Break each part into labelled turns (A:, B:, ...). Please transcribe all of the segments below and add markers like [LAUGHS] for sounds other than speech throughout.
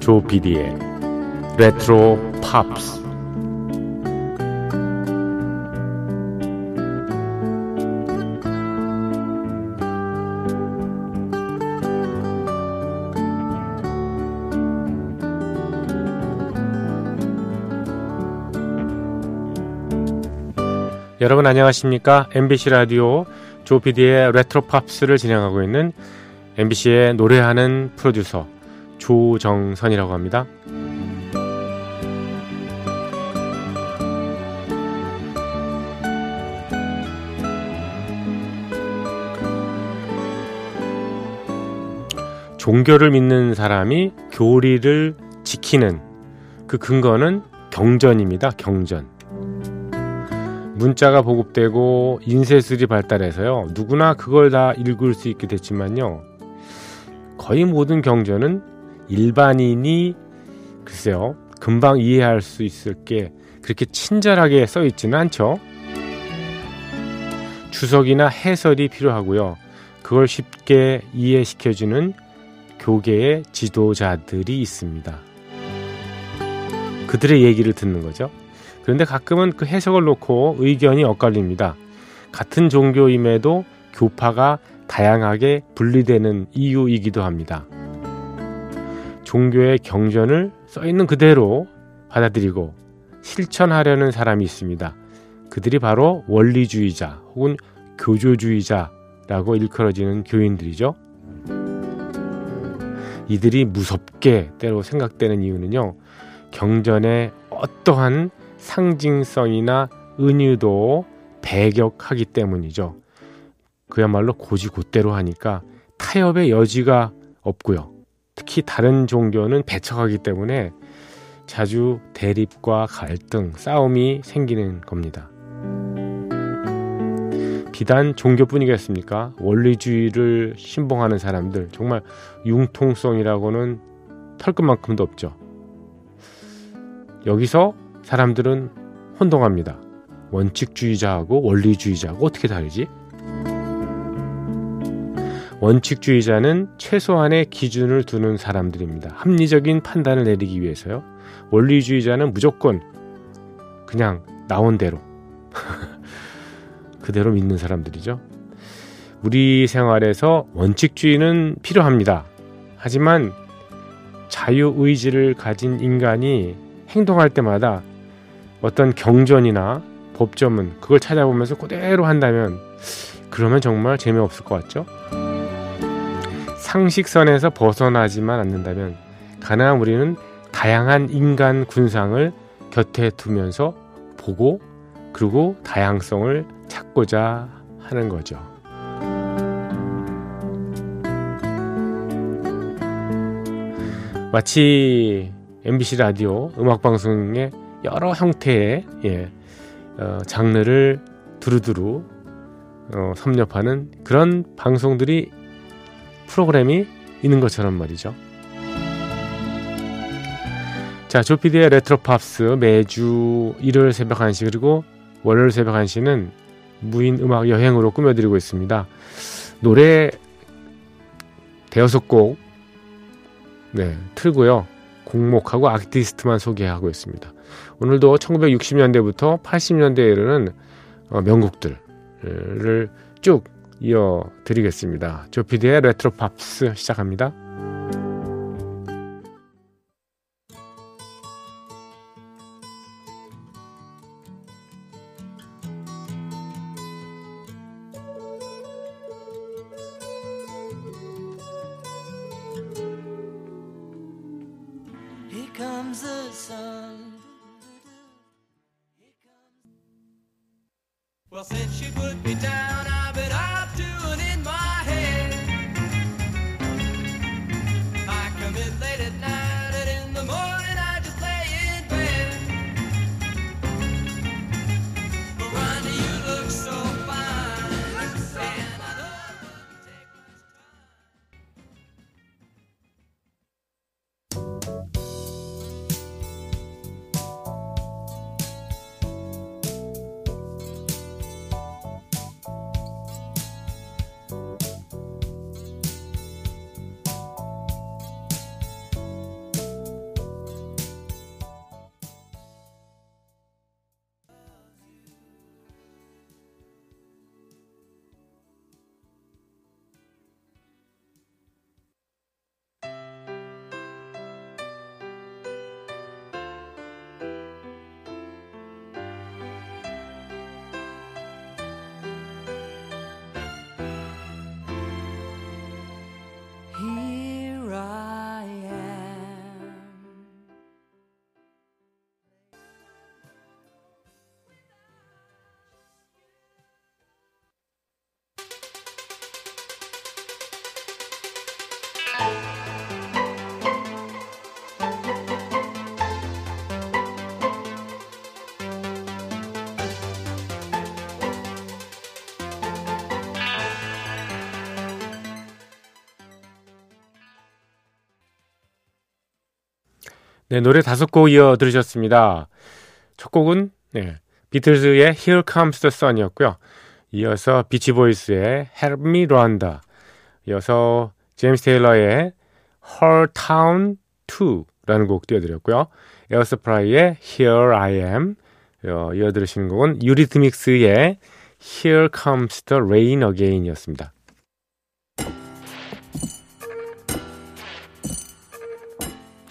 A: 조비디의 레트로 팝스 여러분 안녕하십니까? MBC 라디오 조피디의 레트로 팝스를 진행하고 있는 MBC의 노래하는 프로듀서 조정선이라고 합니다. 종교를 믿는 사람이 교리를 지키는 그 근거는 경전입니다. 경전. 문자가 보급되고 인쇄술이 발달해서요. 누구나 그걸 다 읽을 수 있게 됐지만요. 거의 모든 경전은 일반인이 글쎄요. 금방 이해할 수 있을 게 그렇게 친절하게 써 있지는 않죠. 주석이나 해설이 필요하고요. 그걸 쉽게 이해시켜주는 교계의 지도자들이 있습니다. 그들의 얘기를 듣는 거죠. 그런데 가끔은 그 해석을 놓고 의견이 엇갈립니다. 같은 종교임에도 교파가 다양하게 분리되는 이유이기도 합니다. 종교의 경전을 써 있는 그대로 받아들이고 실천하려는 사람이 있습니다. 그들이 바로 원리주의자 혹은 교조주의자라고 일컬어지는 교인들이죠. 이들이 무섭게 때로 생각되는 이유는요. 경전의 어떠한 상징성이나 은유도 배격하기 때문이죠. 그야말로 고지곧대로 하니까 타협의 여지가 없고요. 특히 다른 종교는 배척하기 때문에 자주 대립과 갈등, 싸움이 생기는 겁니다. 비단 종교뿐이겠습니까? 원리주의를 신봉하는 사람들, 정말 융통성이라고는 털끝만큼도 없죠. 여기서 사람들은 혼동합니다. 원칙주의자하고 원리주의자하고 어떻게 다르지? 원칙주의자는 최소한의 기준을 두는 사람들입니다. 합리적인 판단을 내리기 위해서요. 원리주의자는 무조건 그냥 나온 대로 [LAUGHS] 그대로 믿는 사람들이죠. 우리 생활에서 원칙주의는 필요합니다. 하지만 자유의지를 가진 인간이 행동할 때마다 어떤 경전이나 법조문 그걸 찾아보면서 그대로 한다면 그러면 정말 재미없을 것 같죠? 상식선에서 벗어나지만 않는다면 가능한 우리는 다양한 인간 군상을 곁에 두면서 보고 그리고 다양성을 찾고자 하는 거죠. 마치 MBC 라디오 음악 방송의 여러 형태의 예, 어, 장르를 두루두루 어, 섭렵하는 그런 방송들이 프로그램이 있는 것처럼 말이죠. 자, 조피디의 레트로 팝스 매주 일요일 새벽 1시 그리고 월요일 새벽 1시는 무인 음악 여행으로 꾸며드리고 있습니다. 노래 대여섯 곡 네, 틀고요. 곡목하고 아티스트만 소개하고 있습니다. 오늘도 1960년대부터 80년대에 이르는 어, 명곡들을 쭉 이어드리겠습니다. 조피디의 레트로 팝스 시작합니다. Well, since 네, 노래 다섯 곡 이어 들으셨습니다. 첫 곡은 네, 비틀즈의 Here Comes the Sun이었고요. 이어서 비치보이스의 Help Me Rhonda 이어서 제임스 테일러의 Her Town Too라는 곡 띄워드렸고요. 에어 서플라이의 Here I Am 어, 이어 들으시는 곡은 유리드믹스의 Here Comes the Rain Again이었습니다.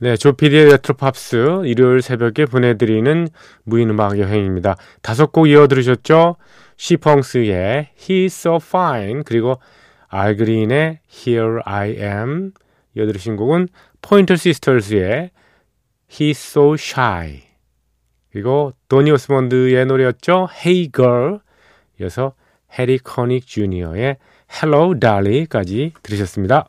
A: 네, 조피디의 레트로팝스 일요일 새벽에 보내드리는 무인 음악 여행입니다. 다섯 곡 이어 들으셨죠? 시폰스의 He's So Fine 그리고 알그린의 Here I Am 이어 들으신 곡은 포인터 시스터즈의 He's So Shy 그리고 도니 오스몬드의 노래였죠? Hey Girl 이어서 해리 커닉 주니어의 Hello Dolly까지 들으셨습니다.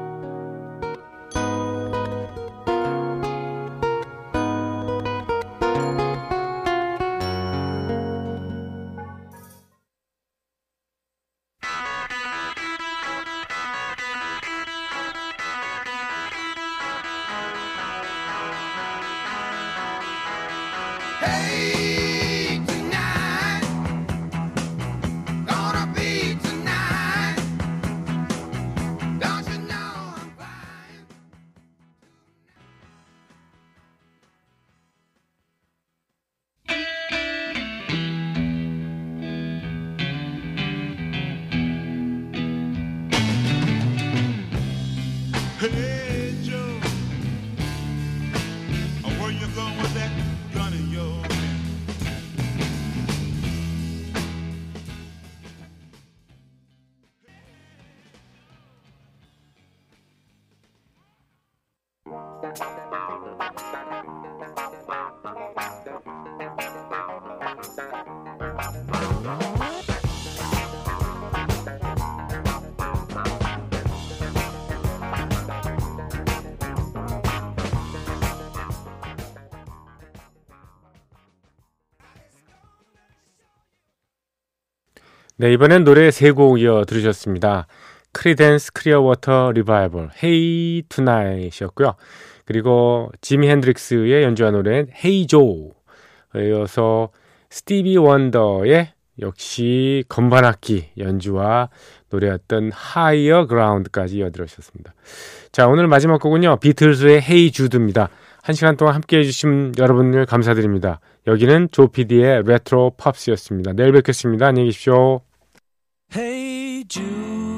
B: Hey.
A: 네, 이번엔 노래 세 곡 이어 들으셨습니다. 크리덴스 크리어워터 리바이벌 Hey Tonight이었고요. 그리고 지미 핸드릭스의 연주한 노래는 Hey Joe 이어서 스티비 원더의 역시 건반악기 연주와 노래였던 Higher Ground까지 이어들으셨습니다. 자, 오늘 마지막 곡은요. 비틀즈의 Hey Jude입니다. 한 시간 동안 함께 해주신 여러분들 감사드립니다. 여기는 조피디의 레트로 팝스였습니다. 내일 뵙겠습니다. 안녕히 계십시오. Hey Jude.